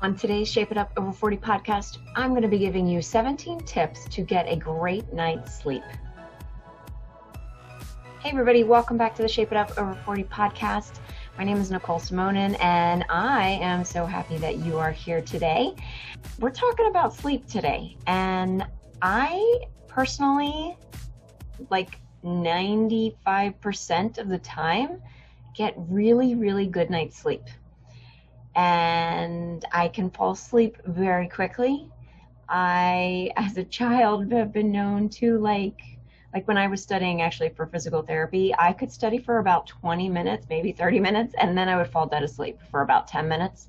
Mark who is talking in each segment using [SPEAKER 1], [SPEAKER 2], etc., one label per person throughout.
[SPEAKER 1] On today's Shape It Up Over 40 podcast, I'm going to be giving you 17 tips to get a great night's sleep. Hey, everybody, welcome back to the Shape It Up Over 40 podcast. My name is Nicole Simonin, and I am so happy that you are here today. We're talking about sleep today, and I personally, like 95% of the time, get really, really good night's sleep and I can fall asleep very quickly. I, as a child, have been known to like, like when I was studying actually for physical therapy, I could study for about 20 minutes, maybe 30 minutes, and then I would fall dead asleep for about 10 minutes.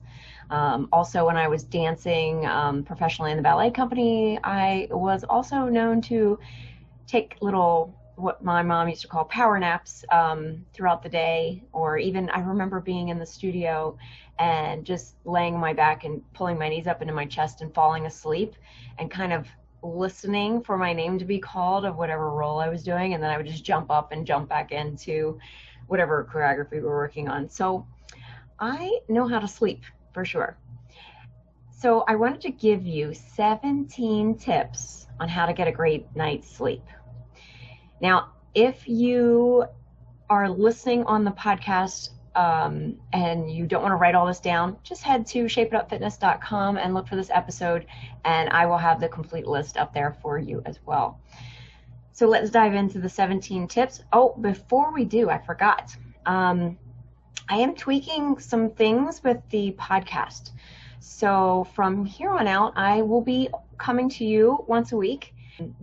[SPEAKER 1] Um, also, when I was dancing um, professionally in the ballet company, I was also known to take little what my mom used to call power naps um, throughout the day, or even I remember being in the studio and just laying my back and pulling my knees up into my chest and falling asleep and kind of listening for my name to be called of whatever role I was doing, and then I would just jump up and jump back into whatever choreography we were working on. So I know how to sleep for sure. So I wanted to give you 17 tips on how to get a great night's sleep. Now, if you are listening on the podcast um, and you don't want to write all this down, just head to shapeitupfitness.com and look for this episode, and I will have the complete list up there for you as well. So let's dive into the 17 tips. Oh, before we do, I forgot. Um, I am tweaking some things with the podcast. So from here on out, I will be coming to you once a week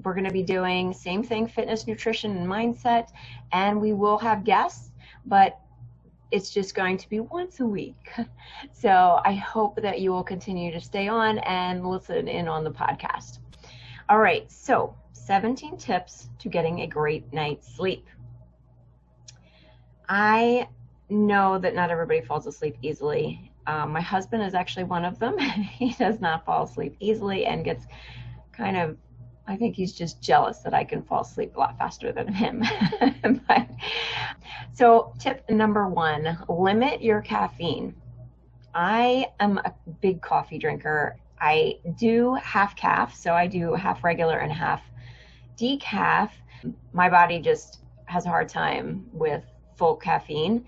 [SPEAKER 1] we're going to be doing same thing fitness, nutrition, and mindset, and we will have guests, but it's just going to be once a week. So I hope that you will continue to stay on and listen in on the podcast. All right, so 17 tips to getting a great night's sleep. I know that not everybody falls asleep easily. Um, my husband is actually one of them. he does not fall asleep easily and gets kind of I think he's just jealous that I can fall asleep a lot faster than him. but, so, tip number one limit your caffeine. I am a big coffee drinker. I do half caff, so I do half regular and half decaf. My body just has a hard time with full caffeine.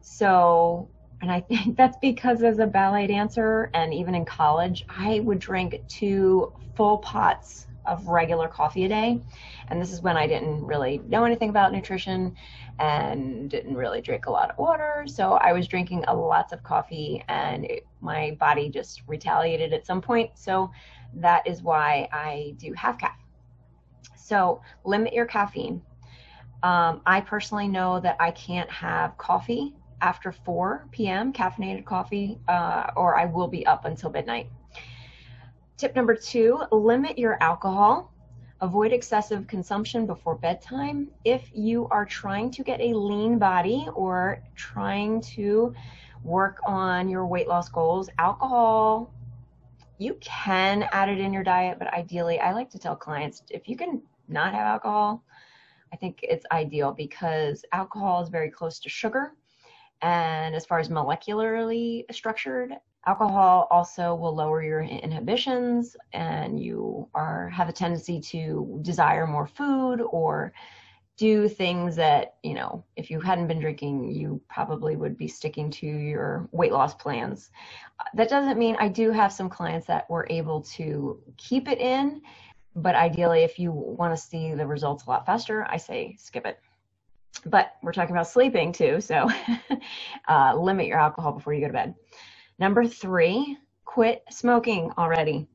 [SPEAKER 1] So, and I think that's because as a ballet dancer and even in college, I would drink two full pots of regular coffee a day. And this is when I didn't really know anything about nutrition and didn't really drink a lot of water. So I was drinking a lots of coffee and it, my body just retaliated at some point. So that is why I do half caff. So limit your caffeine. Um, I personally know that I can't have coffee after 4 p.m., caffeinated coffee, uh, or I will be up until midnight. Tip number two limit your alcohol. Avoid excessive consumption before bedtime. If you are trying to get a lean body or trying to work on your weight loss goals, alcohol, you can add it in your diet, but ideally, I like to tell clients if you can not have alcohol, I think it's ideal because alcohol is very close to sugar. And as far as molecularly structured, Alcohol also will lower your inhibitions and you are have a tendency to desire more food or do things that, you know, if you hadn't been drinking, you probably would be sticking to your weight loss plans. That doesn't mean I do have some clients that were able to keep it in, but ideally, if you want to see the results a lot faster, I say skip it. But we're talking about sleeping too, so uh, limit your alcohol before you go to bed. Number three, quit smoking already.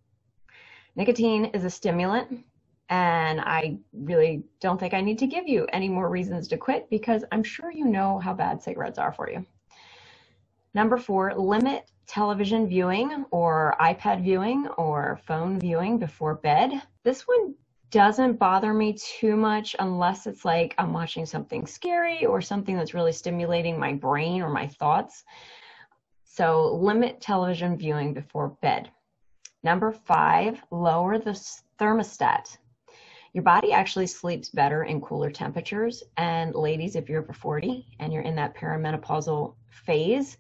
[SPEAKER 1] Nicotine is a stimulant, and I really don't think I need to give you any more reasons to quit because I'm sure you know how bad cigarettes are for you. Number four, limit television viewing or iPad viewing or phone viewing before bed. This one doesn't bother me too much unless it's like I'm watching something scary or something that's really stimulating my brain or my thoughts. So limit television viewing before bed. Number five, lower the thermostat. Your body actually sleeps better in cooler temperatures. And ladies, if you're over 40 and you're in that perimenopausal phase,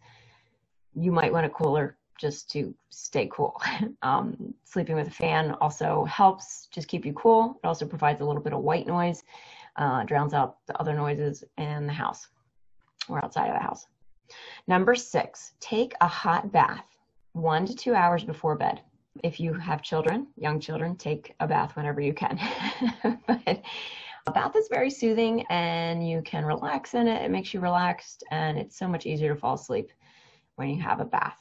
[SPEAKER 1] you might want a cooler just to stay cool. Um, sleeping with a fan also helps just keep you cool. It also provides a little bit of white noise, uh, drowns out the other noises in the house or outside of the house. Number six, take a hot bath one to two hours before bed. If you have children, young children, take a bath whenever you can. but a bath is very soothing and you can relax in it. It makes you relaxed and it's so much easier to fall asleep when you have a bath.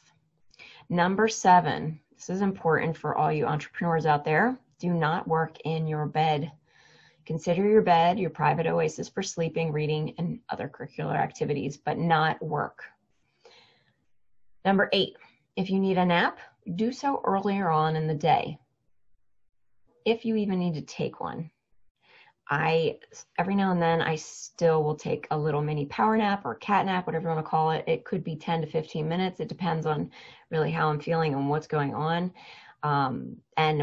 [SPEAKER 1] Number seven, this is important for all you entrepreneurs out there. Do not work in your bed. Consider your bed your private oasis for sleeping, reading, and other curricular activities, but not work. Number eight, if you need a nap, do so earlier on in the day. If you even need to take one. I every now and then I still will take a little mini power nap or cat nap, whatever you want to call it. It could be 10 to 15 minutes. It depends on really how I'm feeling and what's going on. Um, and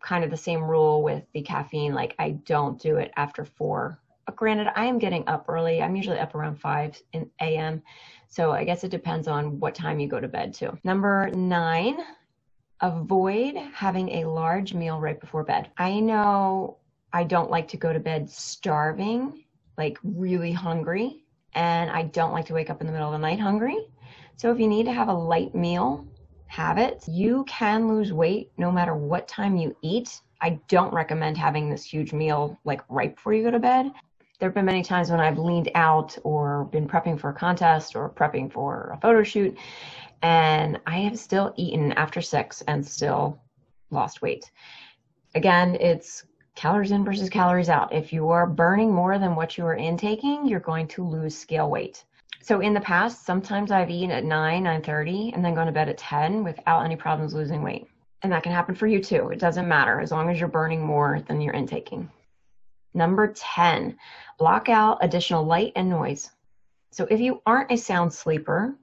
[SPEAKER 1] kind of the same rule with the caffeine. Like I don't do it after four. But granted, I am getting up early. I'm usually up around 5 in a.m. So I guess it depends on what time you go to bed too. Number nine, avoid having a large meal right before bed. I know I don't like to go to bed starving, like really hungry, and I don't like to wake up in the middle of the night hungry. So if you need to have a light meal, have it. You can lose weight no matter what time you eat. I don't recommend having this huge meal like right before you go to bed. There have been many times when I've leaned out or been prepping for a contest or prepping for a photo shoot, and I have still eaten after six and still lost weight. Again, it's calories in versus calories out. If you are burning more than what you are intaking, you're going to lose scale weight. So in the past, sometimes I've eaten at 9, 9.30 and then gone to bed at 10 without any problems losing weight. And that can happen for you too. It doesn't matter as long as you're burning more than you're intaking. Number 10, block out additional light and noise. So if you aren't a sound sleeper,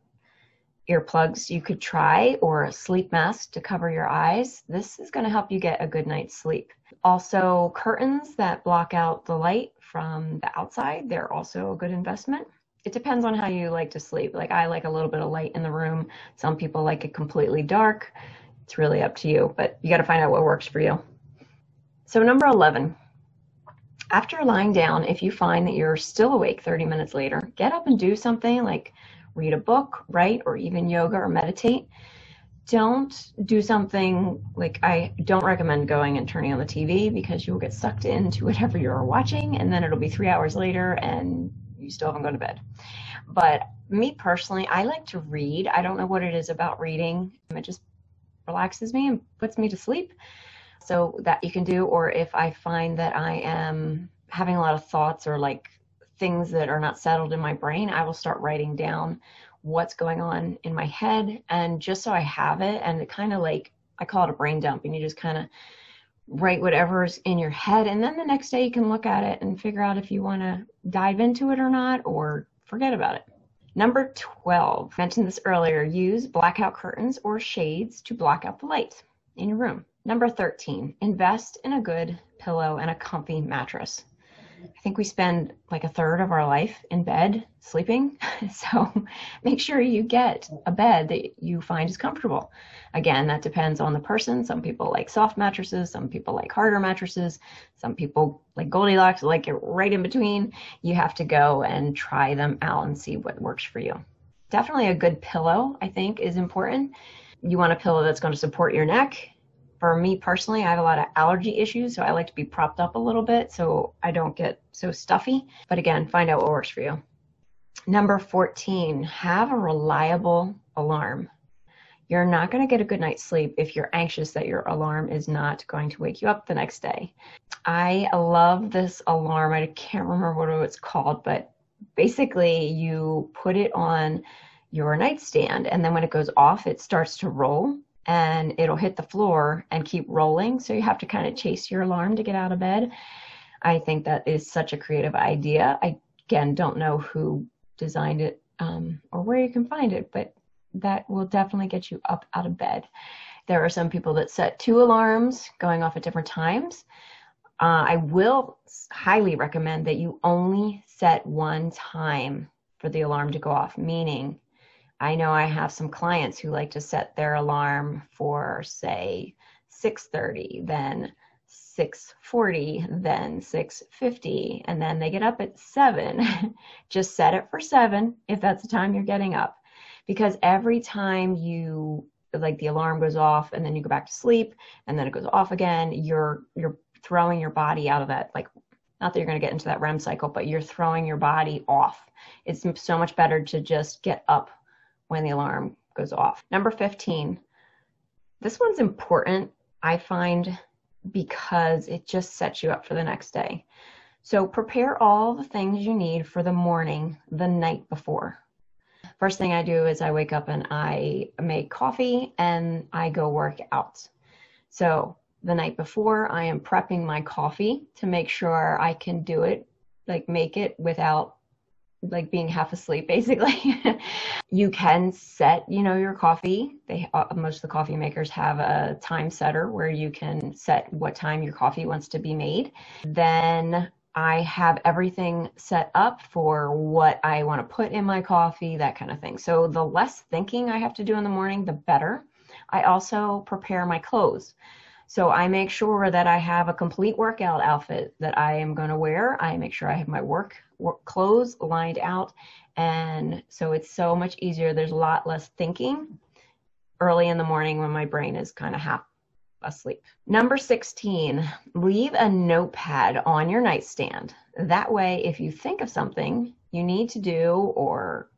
[SPEAKER 1] earplugs you could try or a sleep mask to cover your eyes. This is going to help you get a good night's sleep. Also, curtains that block out the light from the outside, they're also a good investment. It depends on how you like to sleep. Like, I like a little bit of light in the room. Some people like it completely dark. It's really up to you, but you got to find out what works for you. So, number 11, after lying down, if you find that you're still awake 30 minutes later, get up and do something like read a book, write, or even yoga or meditate. Don't do something like I don't recommend going and turning on the TV because you'll get sucked into whatever you're watching and then it'll be three hours later and you still haven't gone to bed. But me personally, I like to read. I don't know what it is about reading. It just relaxes me and puts me to sleep. So that you can do, or if I find that I am having a lot of thoughts or like things that are not settled in my brain, I will start writing down what's going on in my head. And just so I have it, and it kind of like, I call it a brain dump, and you just kind of write whatever's in your head. And then the next day you can look at it and figure out if you want to dive into it or not, or forget about it. Number 12, mentioned this earlier, use blackout curtains or shades to block out the light in your room. Number 13, invest in a good pillow and a comfy mattress. I think we spend like a third of our life in bed sleeping. So make sure you get a bed that you find is comfortable. Again, that depends on the person. Some people like soft mattresses, some people like harder mattresses, some people like Goldilocks, like it right in between. You have to go and try them out and see what works for you. Definitely a good pillow, I think, is important. You want a pillow that's going to support your neck for me personally, I have a lot of allergy issues, so I like to be propped up a little bit so I don't get so stuffy. But again, find out what works for you. Number 14, have a reliable alarm. You're not going to get a good night's sleep if you're anxious that your alarm is not going to wake you up the next day. I love this alarm. I can't remember what it's called, but basically, you put it on your nightstand, and then when it goes off, it starts to roll and it'll hit the floor and keep rolling. So you have to kind of chase your alarm to get out of bed. I think that is such a creative idea. I again don't know who designed it um, or where you can find it, but that will definitely get you up out of bed. There are some people that set two alarms going off at different times. Uh, I will highly recommend that you only set one time for the alarm to go off, meaning I know I have some clients who like to set their alarm for say 6:30, then 6:40, then 6:50, and then they get up at 7. Just set it for 7 if that's the time you're getting up. Because every time you like the alarm goes off and then you go back to sleep and then it goes off again, you're you're throwing your body out of that like not that you're going to get into that REM cycle, but you're throwing your body off. It's so much better to just get up when the alarm goes off. Number 15. This one's important, I find, because it just sets you up for the next day. So prepare all the things you need for the morning the night before. First thing I do is I wake up and I make coffee and I go work out. So the night before, I am prepping my coffee to make sure I can do it, like make it without like being half asleep basically you can set you know your coffee they uh, most of the coffee makers have a time setter where you can set what time your coffee wants to be made then i have everything set up for what i want to put in my coffee that kind of thing so the less thinking i have to do in the morning the better i also prepare my clothes so I make sure that I have a complete workout outfit that I am going to wear. I make sure I have my work, work clothes lined out. And so it's so much easier. There's a lot less thinking early in the morning when my brain is kind of half asleep. Number 16, leave a notepad on your nightstand. That way, if you think of something you need to do or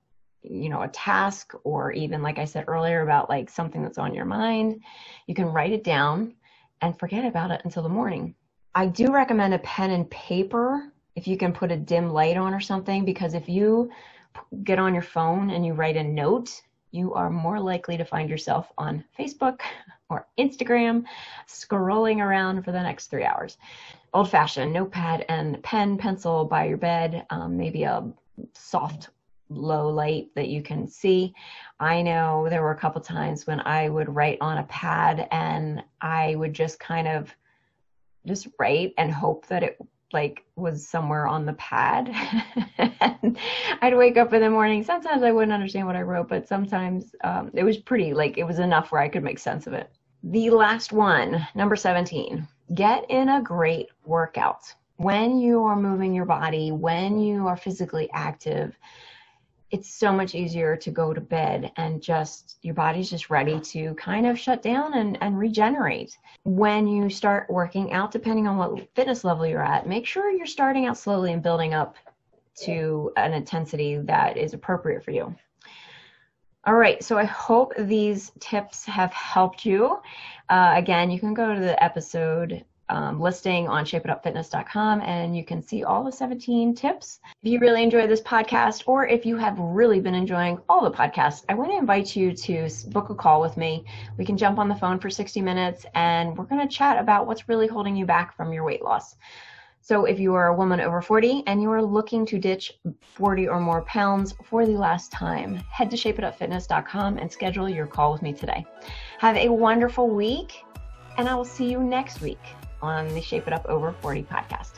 [SPEAKER 1] you know a task or even like i said earlier about like something that's on your mind you can write it down and forget about it until the morning. I do recommend a pen and paper if you can put a dim light on or something, because if you get on your phone and you write a note, you are more likely to find yourself on Facebook or Instagram scrolling around for the next three hours. Old fashioned notepad and pen, pencil by your bed, um, maybe a soft low light that you can see. I know there were a couple times when I would write on a pad and I would just kind of just write and hope that it like was somewhere on the pad. I'd wake up in the morning. Sometimes I wouldn't understand what I wrote, but sometimes um, it was pretty like it was enough where I could make sense of it. The last one, number 17, get in a great workout. When you are moving your body, when you are physically active, it's so much easier to go to bed and just your body's just ready to kind of shut down and, and regenerate. When you start working out, depending on what fitness level you're at, make sure you're starting out slowly and building up to an intensity that is appropriate for you. All right, so I hope these tips have helped you. Uh, again, you can go to the episode um, listing on shapeitupfitness.com and you can see all the 17 tips. If you really enjoy this podcast or if you have really been enjoying all the podcasts, I want to invite you to book a call with me. We can jump on the phone for 60 minutes and we're going to chat about what's really holding you back from your weight loss. So if you are a woman over 40 and you are looking to ditch 40 or more pounds for the last time, head to shapeitupfitness.com and schedule your call with me today. Have a wonderful week and I will see you next week on the Shape It Up Over 40 podcast.